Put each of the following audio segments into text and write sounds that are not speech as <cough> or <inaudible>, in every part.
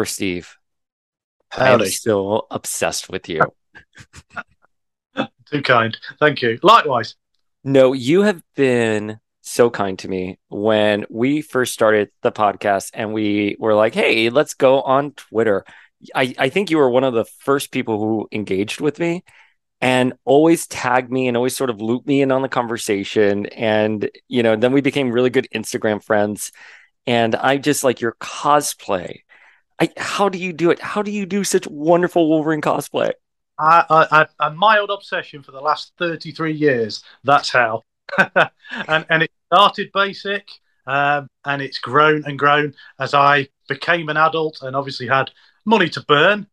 Wolver Steve. Howdy. I'm still obsessed with you. Too kind. Thank you. Likewise. No, you have been so kind to me when we first started the podcast and we were like, hey, let's go on Twitter. I, I think you were one of the first people who engaged with me and always tagged me and always sort of looped me in on the conversation. And, you know, then we became really good Instagram friends. And I just like your cosplay. I, how do you do it? How do you do such wonderful Wolverine cosplay? I, I, I, a mild obsession for the last 33 years. That's how. <laughs> and, and it started basic um, and it's grown and grown as I became an adult and obviously had money to burn.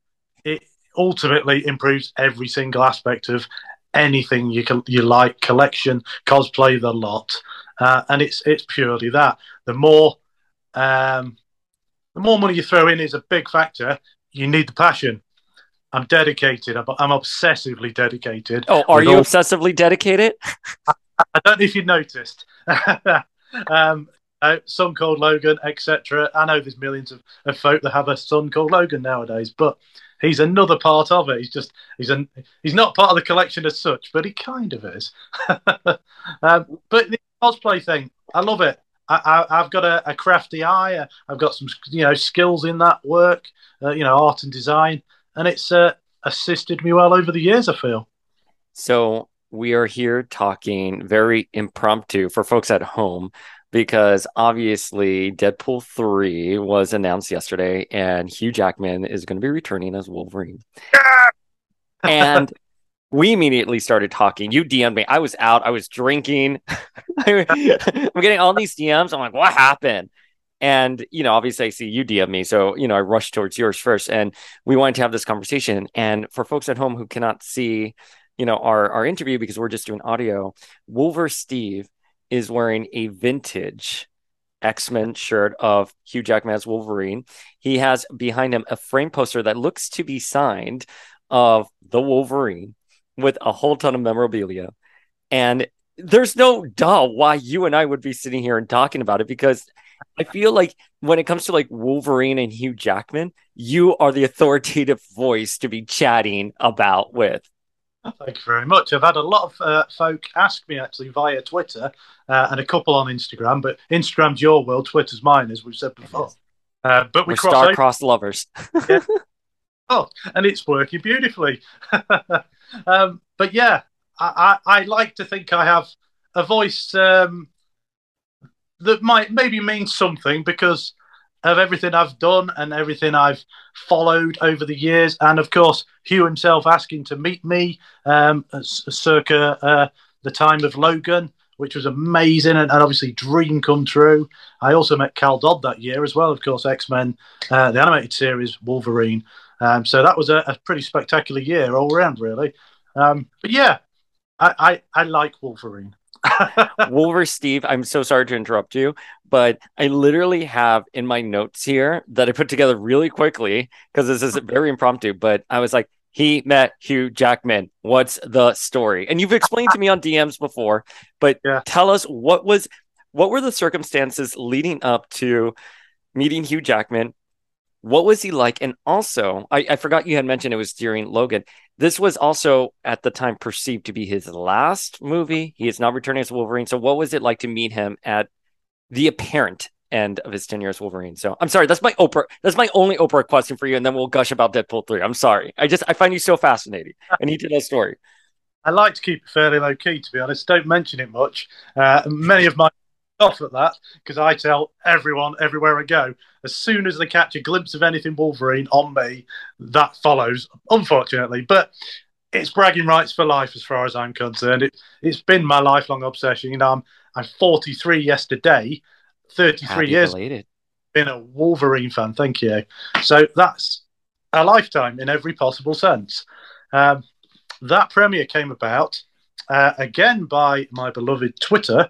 It ultimately improves every single aspect of anything you can you like collection cosplay the lot uh, and it's it's purely that the more um, the more money you throw in is a big factor you need the passion I'm dedicated. I'm, I'm obsessively dedicated. Oh, are you all- obsessively dedicated? <laughs> I don't know if you noticed. <laughs> um, uh, son called Logan, etc. I know there's millions of, of folk that have a son called Logan nowadays, but he's another part of it. He's just he's an he's not part of the collection as such, but he kind of is. <laughs> um, but the cosplay thing, I love it. I, I, I've got a, a crafty eye. uh, I've got some you know skills in that work, uh, you know, art and design, and it's uh, assisted me well over the years. I feel. So we are here talking very impromptu for folks at home because obviously Deadpool 3 was announced yesterday and Hugh Jackman is going to be returning as Wolverine. <laughs> and we immediately started talking. You DM'd me. I was out. I was drinking. <laughs> I'm getting all these DMs. I'm like, what happened? And, you know, obviously I see you DM me. So, you know, I rushed towards yours first. And we wanted to have this conversation. And for folks at home who cannot see, you know, our, our interview because we're just doing audio, Wolver Steve is wearing a vintage X-Men shirt of Hugh Jackman as Wolverine. He has behind him a frame poster that looks to be signed of the Wolverine with a whole ton of memorabilia. And there's no duh why you and I would be sitting here and talking about it because I feel like when it comes to like Wolverine and Hugh Jackman, you are the authoritative voice to be chatting about with. Thank you very much. I've had a lot of uh, folk ask me actually via Twitter uh, and a couple on Instagram, but Instagram's your world, Twitter's mine, as we've said before. Uh, but we We're cross star-crossed lovers. <laughs> oh, and it's working beautifully. <laughs> um, but yeah, I, I, I like to think I have a voice um, that might maybe mean something because of everything I've done and everything I've followed over the years, and of course Hugh himself asking to meet me um, circa uh, the time of Logan, which was amazing and, and obviously dream come true. I also met Cal Dodd that year as well, of course X Men, uh, the animated series Wolverine. Um, so that was a, a pretty spectacular year all around, really. Um, but yeah, I, I, I like Wolverine. <laughs> Wolverine Steve, I'm so sorry to interrupt you, but I literally have in my notes here that I put together really quickly because this is very impromptu, but I was like, he met Hugh Jackman. What's the story? And you've explained to me on DMs before, but Yeah. tell us what was what were the circumstances leading up to meeting Hugh Jackman? What was he like? And also, I, I forgot you had mentioned it was during Logan. This was also at the time perceived to be his last movie. He is not returning as Wolverine. So, what was it like to meet him at the apparent end of his tenure as Wolverine? So, I'm sorry. That's my Oprah. That's my only Oprah question for you, and then we'll gush about Deadpool three. I'm sorry. I just I find you so fascinating. I need to know story. I like to keep it fairly low key, to be honest. Don't mention it much. Uh, many of my off at that because I tell everyone everywhere I go. As soon as they catch a glimpse of anything Wolverine on me, that follows, unfortunately. But it's bragging rights for life as far as I'm concerned. It, it's been my lifelong obsession. You know, I'm I'm 43 yesterday, 33 Happy years belated. been a Wolverine fan. Thank you. So that's a lifetime in every possible sense. Um, that premiere came about uh, again by my beloved Twitter,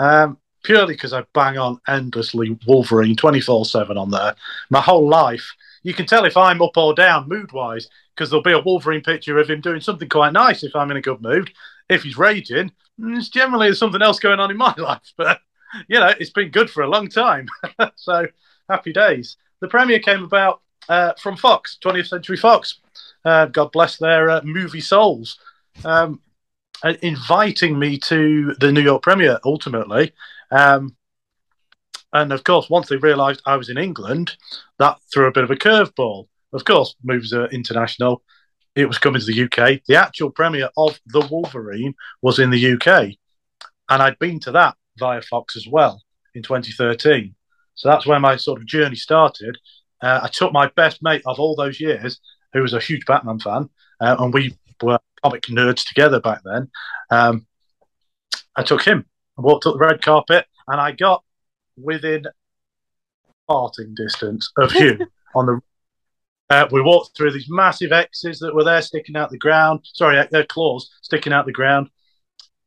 um, purely because I bang on endlessly Wolverine 24 7 on there. My whole life. You can tell if I'm up or down mood wise because there'll be a Wolverine picture of him doing something quite nice if I'm in a good mood. If he's raging, mm, it's generally there's something else going on in my <laughs> life. But, you know, it's been good for a long time. <laughs> so happy days. The premiere came about uh, from Fox, 20th Century Fox. Uh, God bless their uh, movie souls. Um, inviting me to the New York premiere ultimately. Um, and of course, once they realised I was in England, that threw a bit of a curveball. Of course, moves are international. It was coming to the UK. The actual premiere of The Wolverine was in the UK. And I'd been to that via Fox as well in 2013. So that's where my sort of journey started. Uh, I took my best mate of all those years, who was a huge Batman fan, uh, and we were comic nerds together back then. Um, I took him, I walked up the red carpet, and I got within farting distance of Hugh <laughs> on the. Uh, we walked through these massive X's that were there sticking out the ground. Sorry, their claws sticking out the ground,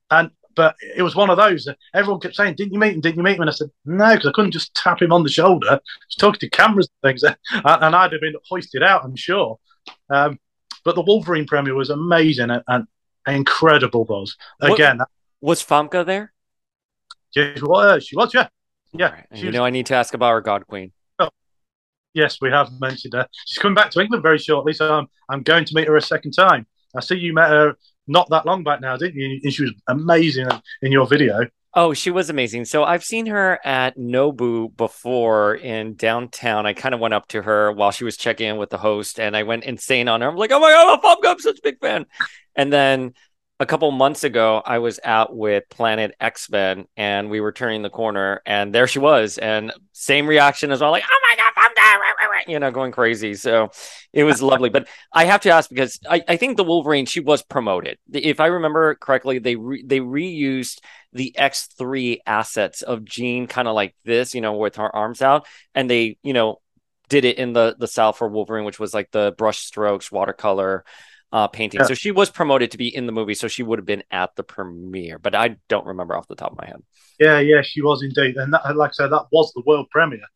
and but it was one of those that everyone kept saying, "Didn't you meet him? Didn't you meet him?" And I said, "No," because I couldn't just tap him on the shoulder. Just talking to cameras and things, <laughs> and I'd have been hoisted out. I'm sure. Um, but the Wolverine premiere was amazing and, and incredible buzz. What- Again, Was Famke there? she was, she was, yeah, yeah. Right. You was- know, I need to ask about our God Queen. Oh, yes, we have mentioned her. She's coming back to England very shortly, so I'm, I'm going to meet her a second time. I see you met her not that long back now, didn't you? And she was amazing in your video. Oh, she was amazing. So I've seen her at Nobu before in downtown. I kind of went up to her while she was checking in with the host, and I went insane on her. I'm like, "Oh my god, I'm, such a big fan!" And then a couple months ago, I was out with Planet X Men, and we were turning the corner, and there she was, and same reaction as well, like, "Oh my god, I'm dead," you know, going crazy. So it was lovely. But I have to ask because I, I think the Wolverine she was promoted. If I remember correctly, they re, they reused the X3 assets of Jean kind of like this, you know, with her arms out, and they, you know, did it in the the style for Wolverine, which was like the brush strokes, watercolor uh, painting. So she was promoted to be in the movie, so she would have been at the premiere, but I don't remember off the top of my head. Yeah, yeah, she was indeed. And that, like I said, that was the world premiere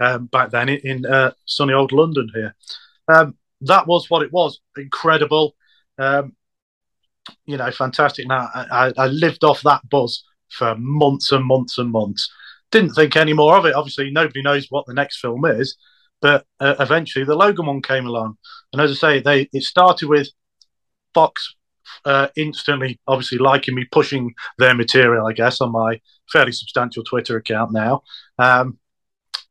um, back then in, uh, sunny old London here. Um, that was what it was. Incredible. Um, you know, fantastic. Now, I, I, I lived off that buzz for months and months and months. Didn't think any more of it. Obviously, nobody knows what the next film is. But uh, eventually, the Logan one came along. And as I say, they it started with Fox uh, instantly, obviously, liking me, pushing their material, I guess, on my fairly substantial Twitter account now. Um,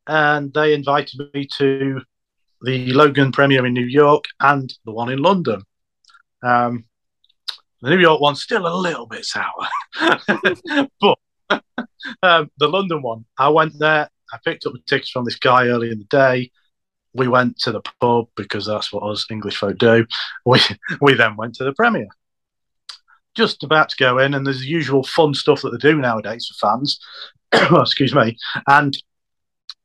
and they invited me to the Logan premiere in New York and the one in London. Um, the New York one's still a little bit sour, <laughs> but <laughs> um, the London one, I went there. I picked up the tickets from this guy early in the day. We went to the pub because that's what us English folk do. We we then went to the premiere just about to go in, and there's the usual fun stuff that they do nowadays for fans. <coughs> Excuse me. And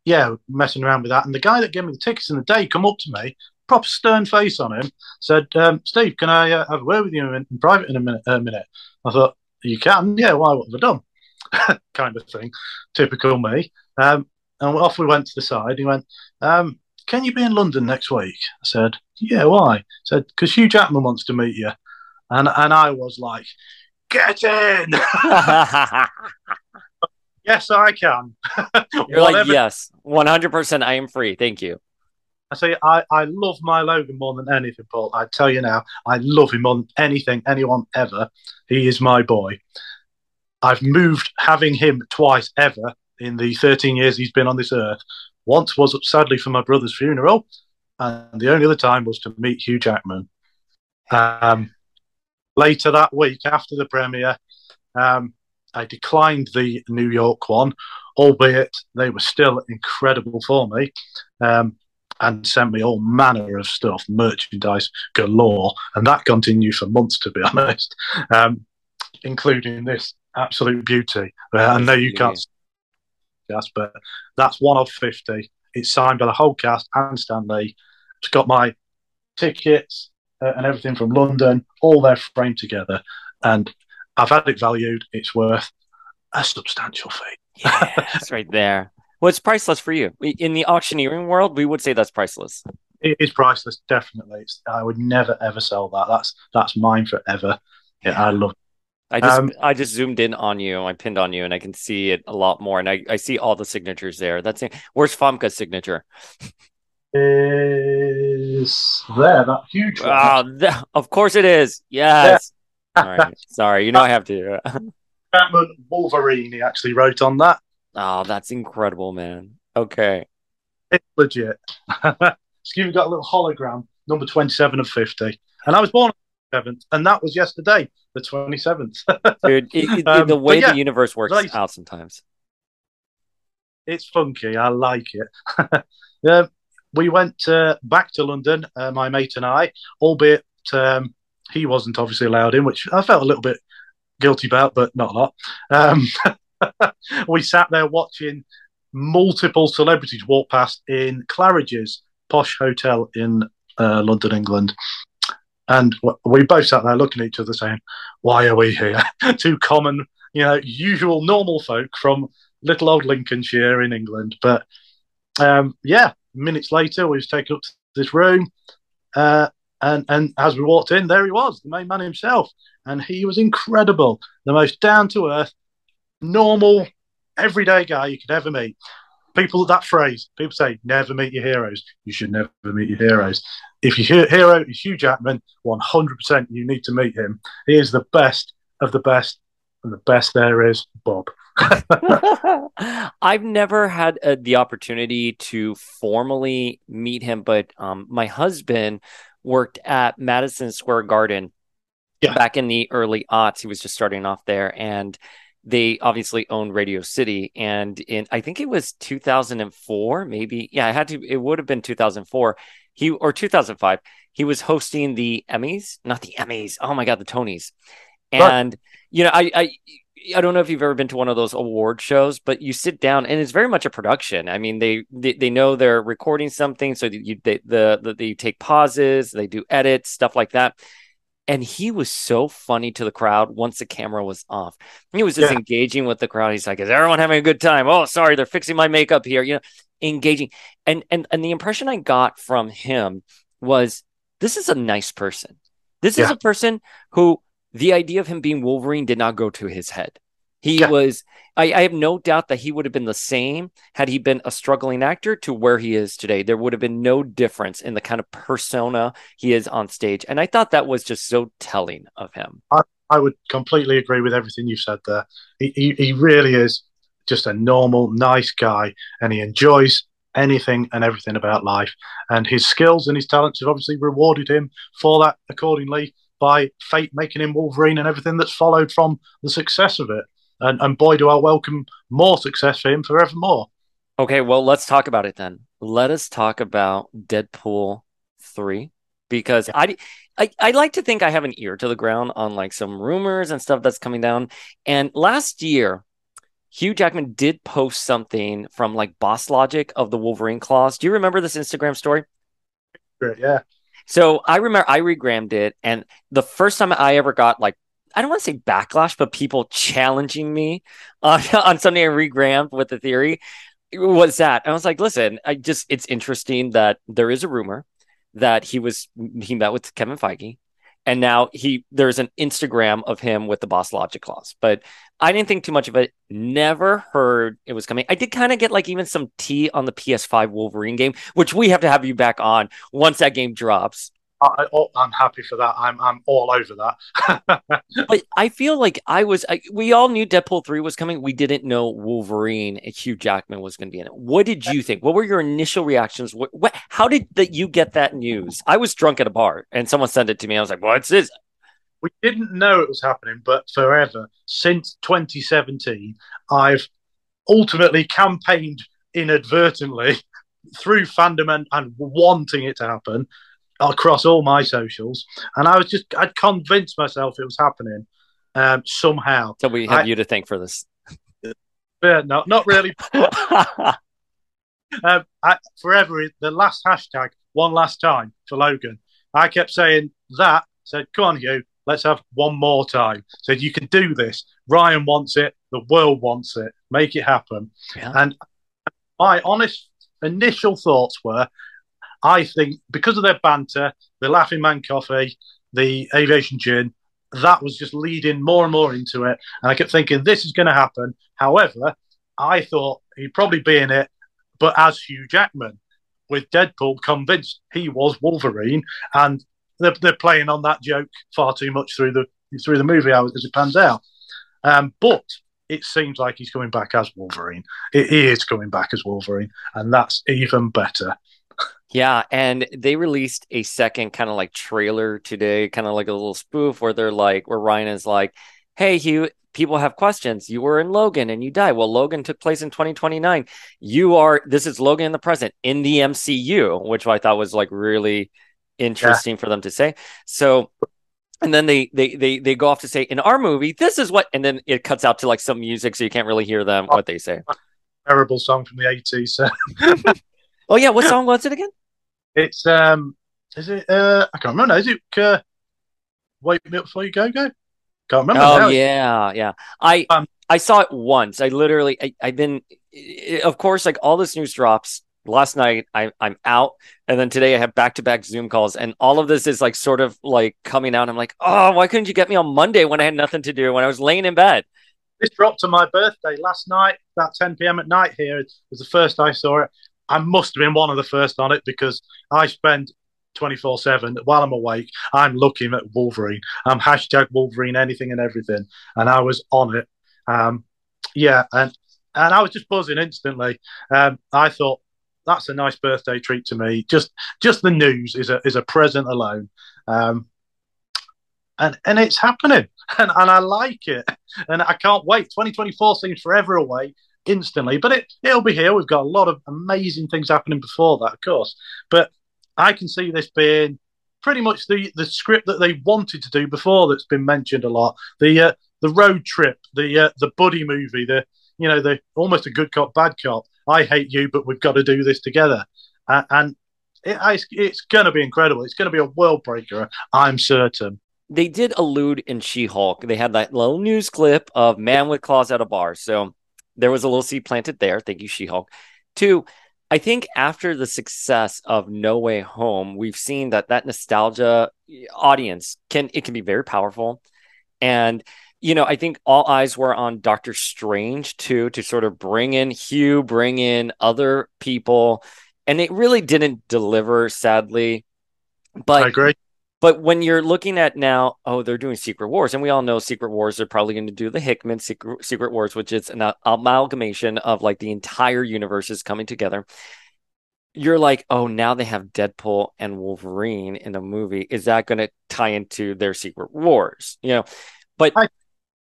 yeah, messing around with that. And the guy that gave me the tickets in the day come up to me, proper stern face on him, said, um, "Steve, can I uh, have a word with you in, in private in a minute?" A minute. I thought, "You can, yeah. Why? What have I done?" <laughs> kind of thing. Typical me. Um, and off we went to the side. He went, um, "Can you be in London next week?" I said, "Yeah. Why?" He said, "Because Hugh Jackman wants to meet you." And and I was like, "Get in!" <laughs> <laughs> yes, I can. <laughs> You're like, yes, 100%. I am free. Thank you. I say I, I love my Logan more than anything, Paul. I tell you now, I love him more than anything, anyone ever. He is my boy. I've moved having him twice ever in the 13 years he's been on this earth. Once was sadly for my brother's funeral, and the only other time was to meet Hugh Jackman. Um, later that week, after the premiere, um, I declined the New York one, albeit they were still incredible for me. Um, and sent me all manner of stuff, merchandise galore, and that continued for months, to be <laughs> honest, um, including this absolute beauty. Uh, I know you can't, yes, but that's one of fifty. It's signed by the whole cast and Stanley. It's got my tickets uh, and everything from London, all there framed together, and I've had it valued. It's worth a substantial fee. yeah, it's <laughs> right there. Well, it's priceless for you. In the auctioneering world, we would say that's priceless. It is priceless, definitely. It's, I would never ever sell that. That's that's mine forever. Yeah, I love. It. I just um, I just zoomed in on you. I pinned on you, and I can see it a lot more. And I, I see all the signatures there. That's it. Where's Famke's signature? Is there that huge one? Oh, th- of course it is. Yes. Right. Sorry, you know I have to. <laughs> Batman Wolverine. He actually wrote on that. Oh, that's incredible, man. Okay. It's legit. <laughs> even got a little hologram, number 27 of 50. And I was born on the 7th, and that was yesterday, the 27th. <laughs> Dude, it, it, um, the way yeah, the universe works like, out sometimes. It's funky. I like it. yeah, we went uh, back to London, uh, my mate and I, albeit um, he wasn't obviously allowed in, which I felt a little bit guilty about, but not a lot. Um, <laughs> we sat there watching multiple celebrities walk past in Claridge's posh hotel in uh, London, England. And we both sat there looking at each other saying, Why are we here? <laughs> Two common, you know, usual normal folk from little old Lincolnshire in England. But um, yeah, minutes later, we was taken up to this room. Uh, and, and as we walked in, there he was, the main man himself. And he was incredible, the most down to earth, normal, everyday guy you could ever meet. People that phrase, people say, never meet your heroes. You should never meet your heroes. If your hero is Hugh Jackman, 100% you need to meet him. He is the best of the best, and the best there is, Bob. <laughs> I've never had uh, the opportunity to formally meet him, but um, my husband worked at Madison Square Garden yeah. back in the early aughts. He was just starting off there, and they obviously owned Radio City. And in I think it was 2004, maybe yeah, I had to. It would have been 2004. He or 2005. He was hosting the Emmys, not the Emmys. Oh my God, the Tonys. And you know, I, I I don't know if you've ever been to one of those award shows, but you sit down and it's very much a production. I mean, they they, they know they're recording something, so you they, the, the they take pauses, they do edits, stuff like that and he was so funny to the crowd once the camera was off. He was just yeah. engaging with the crowd. He's like, "Is everyone having a good time?" Oh, sorry, they're fixing my makeup here. You know, engaging. And and and the impression I got from him was this is a nice person. This yeah. is a person who the idea of him being Wolverine did not go to his head. He yeah. was, I, I, have no doubt that he would have been the same had he been a struggling actor to where he is today. There would have been no difference in the kind of persona he is on stage. And I thought that was just so telling of him. I, I would completely agree with everything you've said there. He, he, he really is just a normal, nice guy, and he enjoys anything and everything about life. And his skills and his talents have obviously rewarded him for that accordingly by fate making him Wolverine and everything that's followed from the success of it. And, and boy, do I welcome more success for him forevermore. Okay, well, let's talk about it then. Let us talk about Deadpool 3 because I, I I like to think I have an ear to the ground on like some rumors and stuff that's coming down. And last year, Hugh Jackman did post something from like Boss Logic of the Wolverine claws. Do you remember this Instagram story? Yeah. So I remember I regrammed it, and the first time I ever got like I don't want to say backlash, but people challenging me <laughs> on, on something I regrammed with the theory was that. I was like, listen, I just, it's interesting that there is a rumor that he was, he met with Kevin Feige. And now he, there's an Instagram of him with the Boss Logic claws, but I didn't think too much of it. Never heard it was coming. I did kind of get like even some tea on the PS5 Wolverine game, which we have to have you back on once that game drops. I, oh, am happy for that. I'm I'm all over that. <laughs> but I feel like I was. I, we all knew Deadpool three was coming. We didn't know Wolverine and Hugh Jackman was going to be in it. What did you think? What were your initial reactions? What, what how did that you get that news? I was drunk at a bar and someone sent it to me. I was like, "What's this?" We didn't know it was happening, but forever since 2017, I've ultimately campaigned inadvertently <laughs> through fandom and, and wanting it to happen across all my socials, and I was just I'd convinced myself it was happening um, somehow. So we have I- you to thank for this. Yeah, no, not really. <laughs> um, I, forever the last hashtag one last time for Logan. I kept saying that. Said, "Come on, you. Let's have one more time." Said, "You can do this. Ryan wants it. The world wants it. Make it happen." Yeah. And my honest initial thoughts were, I think because of their banter, the Laughing Man coffee, the aviation gin, that was just leading more and more into it. And I kept thinking, this is going to happen. However, I thought he'd probably be in it, but as Hugh Jackman, with Deadpool convinced he was Wolverine, and they're, they're playing on that joke far too much through the through the movie as it pans out. Um, but it seems like he's coming back as Wolverine. He is coming back as Wolverine, and that's even better. Yeah, and they released a second kind of like trailer today, kind of like a little spoof where they're like, where Ryan is like, "Hey, Hugh, people have questions. You were in Logan and you died. Well, Logan took place in 2029. You are this is Logan in the present in the MCU, which I thought was like really interesting for them to say. So." And then they, they they they go off to say in our movie this is what and then it cuts out to like some music so you can't really hear them what they say. Terrible song from the 80s. So <laughs> Oh yeah, what song was it again? It's um, is it? Uh, I can't remember. now. Is it? Uh, Wake me up before you go, go. Can't remember. Oh now. yeah, yeah. I Um, I saw it once. I literally I, I've been of course like all this news drops last night I I'm out and then today I have back to back Zoom calls and all of this is like sort of like coming out. I'm like, "Oh, why couldn't you get me on Monday when I had nothing to do when I was laying in bed?" This dropped on my birthday last night, about 10 p.m. at night. Here it was the first I saw it. I must have been one of the first on it because I spend 24 7 while I'm awake. I'm looking at Wolverine. I'm hashtag Wolverine, anything and everything. And I was on it. Um, yeah. And, and I was just buzzing instantly. Um, I thought, that's a nice birthday treat to me. Just, just the news is a is a present alone, um, and and it's happening, <laughs> and, and I like it and I can't wait. 2024 seems forever away instantly, but it it'll be here. We've got a lot of amazing things happening before that, of course. But I can see this being pretty much the the script that they wanted to do before. That's been mentioned a lot. The uh, the road trip, the uh, the buddy movie, the you know the almost a good cop bad cop. I hate you, but we've got to do this together, uh, and it, it's, it's going to be incredible. It's going to be a world breaker. I'm certain. They did allude in She-Hulk. They had that little news clip of man with claws at a bar. So there was a little seed planted there. Thank you, She-Hulk. Two, I think after the success of No Way Home, we've seen that that nostalgia eh, audience can it can be very powerful, and you know I think all eyes were on Doctor Strange too to sort of bring in Hugh, bring in other people, and it really didn't deliver, sadly. But I agree. But when you're looking at now, oh, they're doing Secret Wars, and we all know Secret Wars are probably going to do the Hickman Secret, Secret Wars, which is an amalgamation of like the entire universe is coming together. You're like, oh, now they have Deadpool and Wolverine in a movie. Is that going to tie into their Secret Wars? You know, but I-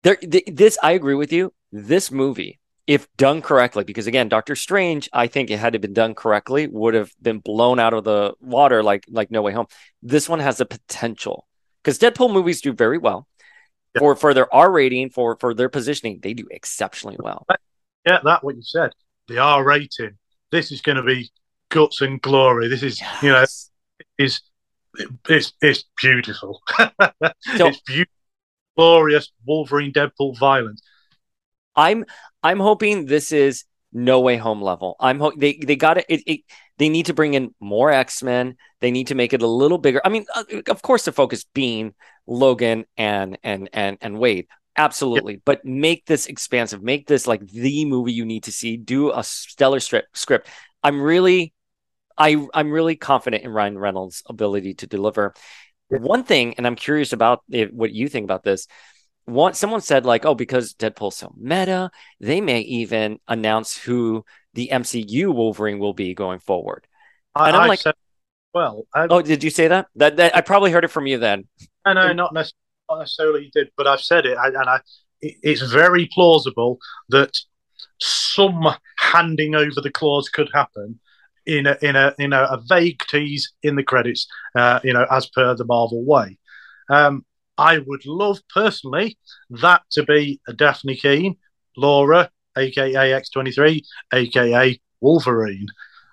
there, th- this I agree with you. This movie, if done correctly, because again, Doctor Strange, I think it had it been done correctly, would have been blown out of the water like like No Way Home. This one has the potential because Deadpool movies do very well Yeah. for for their R rating for for their positioning. They do exceptionally well. Yeah, that what you said. The R rating. This is going to be guts and glory. This is, you know, Yes. is it's it's beautiful. <laughs> So- it's beautiful, glorious Wolverine Deadpool violence. I'm I'm hoping this is No Way Home level. I'm ho- they they got it, it. They need to bring in more X Men. They need to make it a little bigger. I mean, uh, of course, the focus being Logan and and and and Wade. Absolutely, but make this expansive. Make this like the movie you need to see. Do a stellar strip, script. I'm really, I I'm really confident in Ryan Reynolds' ability to deliver. One thing, and I'm curious about what you think about this one someone said like oh because deadpool's so meta they may even announce who the mcu wolverine will be going forward I, And I'm I like- said, well, I, oh did you say that that, that i probably heard it from you then no, no, not necessarily, not necessarily you did, but I've said it, I, and I, it, it's very plausible that some handing over the claws could happen. in a in a in a, a vague tease in the credits, uh, you know, as per the Marvel way. Um, I would love personally that to be a Dafne Keen, Laura, aka X23, aka Wolverine.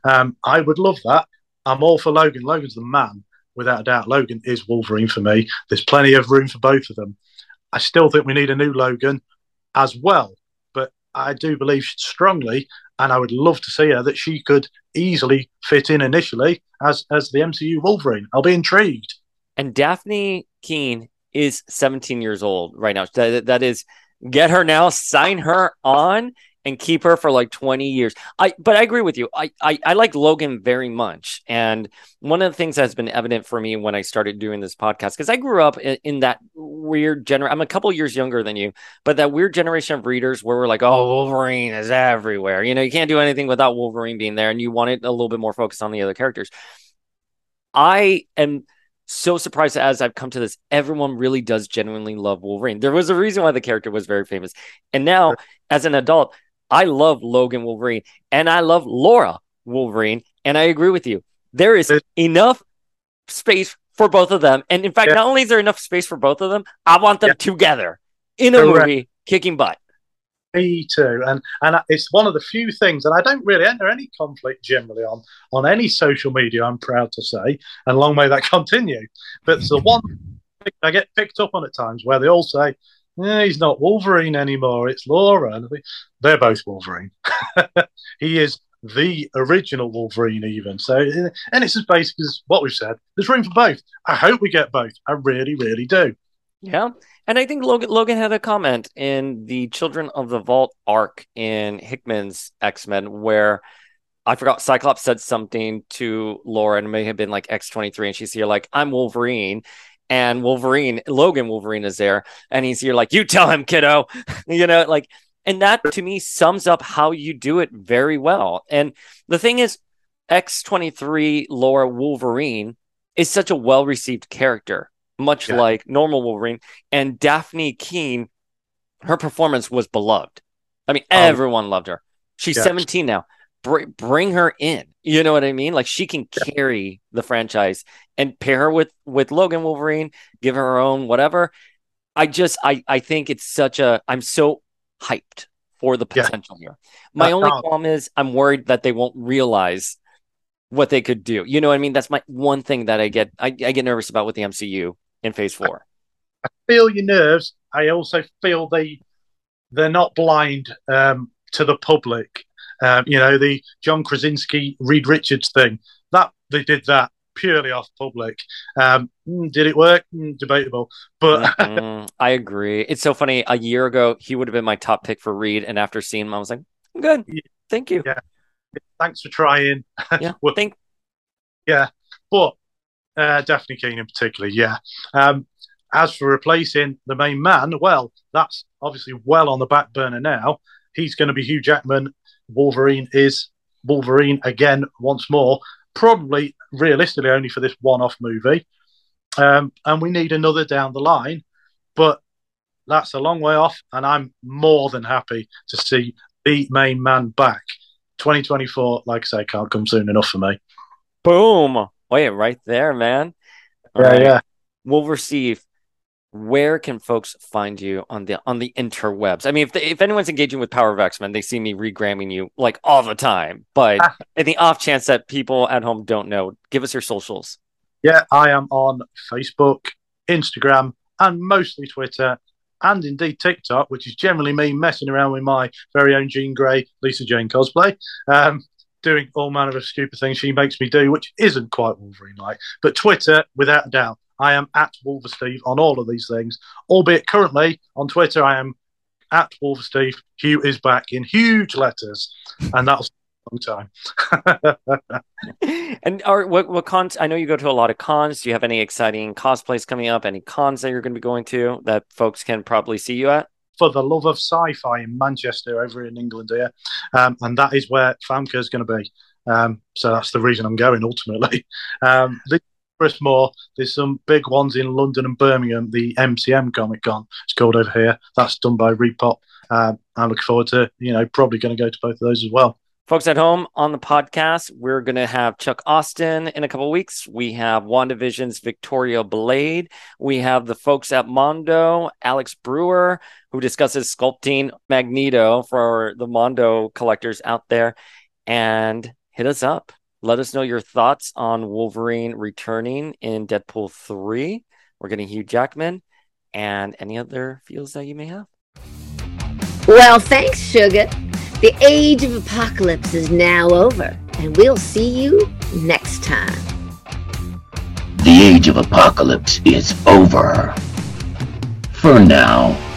Um, I would love that. I'm all for Logan. Logan's the man, without a doubt. Logan is Wolverine for me. There's plenty of room for both of them. I still think we need a new Logan as well, but I do believe strongly, and I would love to see her that she could easily fit in initially as as the MCU Wolverine. I'll be intrigued. And Dafne Keen is 17 years old right now. That, that is get her now, sign her on and keep her for like 20 years. I but I agree with you. I, I I like Logan very much. And one of the things that's been evident for me when I started doing this podcast, because I grew up in, in that weird generation. I'm a couple years younger than you, but that weird generation of readers where we're like, oh, Wolverine is everywhere. You know, you can't do anything without Wolverine being there, and you want it a little bit more focused on the other characters. I am so surprised as I've come to this. Everyone really does genuinely love Wolverine. There was a reason why the character was very famous. And now, as an adult, I love Logan Wolverine and I love Laura Wolverine. And I agree with you. There is enough space for both of them. And in fact, yeah. not only is there enough space for both of them, I want them yeah. together in a Correct. movie kicking butt. Me too, and and it's one of the few things that I don't really enter any conflict generally on on any social media. I'm proud to say, and long may that <laughs> continue. But it's the one thing I get picked up on at times where they all say, eh, he's not Wolverine anymore. It's Laura. And they're both Wolverine. <laughs> he is the original Wolverine, even. So, and it's as basic as what we've said. There's room for both. I hope we get both. I really, really do. Yeah. And I think Logan, Logan had a comment in the Children of the Vault arc in Hickman's X Men where I forgot Cyclops said something to Laura and may have been like X23 and she's here like, I'm Wolverine and Wolverine, Logan Wolverine is there, and he's here like, you tell him, kiddo, <laughs> you know, like, and that to me sums up how you do it very well. And the thing is, X23 Laura Wolverine is such a well received character, much yeah. like normal Wolverine. And Dafne Keen, her performance was beloved. I mean, um, everyone loved her. She's yeah. 17 now. Br- bring her in. You know what I mean? Like she can carry the franchise and pair her with with Logan Wolverine, give her her own whatever. I just I I think it's such a I'm so hyped for the potential yeah. here. My only problem is I'm worried that they won't realize what they could do. You know what I mean? That's my one thing that I get I, I get nervous about with the MCU in phase four. I, feel your nerves. I also feel they they're not blind um, to the public um, you know, the John Krasinski, Reed Richards thing. That they did that purely off public. Um, mm, did it work? Mm, debatable, but <laughs> mm-hmm. I agree. It's so funny. A year ago, he would have been my top pick for Reed, and after seeing him, I was like, I'm good. Yeah. Thank you. Yeah. Thanks for trying. <laughs> Yeah. well, Thank. Yeah, but uh, Dafne Keen in particular, yeah. Um, as for replacing the main man, well, that's obviously well on the back burner now. He's going to be Hugh Jackman Wolverine is Wolverine again once more, probably realistically only for this one off movie. Um, and we need another down the line, but that's a long way off. And I'm more than happy to see the main man back. 2024, like I say, can't come soon enough for me. Boom. Wait, right there, man. All yeah, right. yeah. We'll receive where can folks find you on the on the interwebs? I mean, if if anyone's engaging with Power of X Men, they see me regramming you like all the time. But in the off chance that people at home don't know, give us your socials. Yeah, I am on Facebook, Instagram, and mostly Twitter, and indeed TikTok, which is generally me messing around with my very own Jean Grey, Lisa Jane cosplay. Um, doing all manner of stupid things she makes me do, which isn't quite Wolverine like. But Twitter, without a doubt, I am at Wolversteve on all of these things, albeit currently on Twitter I am at Wolversteve. Hugh is back in huge letters, and that's a long time. <laughs> and are what what cons? I know you go to a lot of cons. Do you have any exciting cosplays coming up? Any cons that you're going to be going to that folks can probably see you at? For the love of sci-fi in Manchester, over in England here, um, and that is where Famke is going to be. Um, so that's the reason I'm going ultimately. <laughs> Um, more. There's some big ones in London and Birmingham. The MCM Comic Con, it's called over here. That's done by ReedPop. Um, I'm looking forward to, you know, probably going to go to both of those as well. Folks at home on the podcast, we're going to have Chuck Austin in a couple weeks. We have WandaVision's Victoria Blade. We have the folks at Mondo, Alex Brewer, who discusses sculpting Magneto for the Mondo collectors out there. And hit us up. Let us know your thoughts on Wolverine returning in Deadpool 3. We're getting Hugh Jackman and any other feels that you may have. Well, thanks, Sugar. The age of apocalypse is now over, and we'll see you next time. The age of apocalypse is over. For now.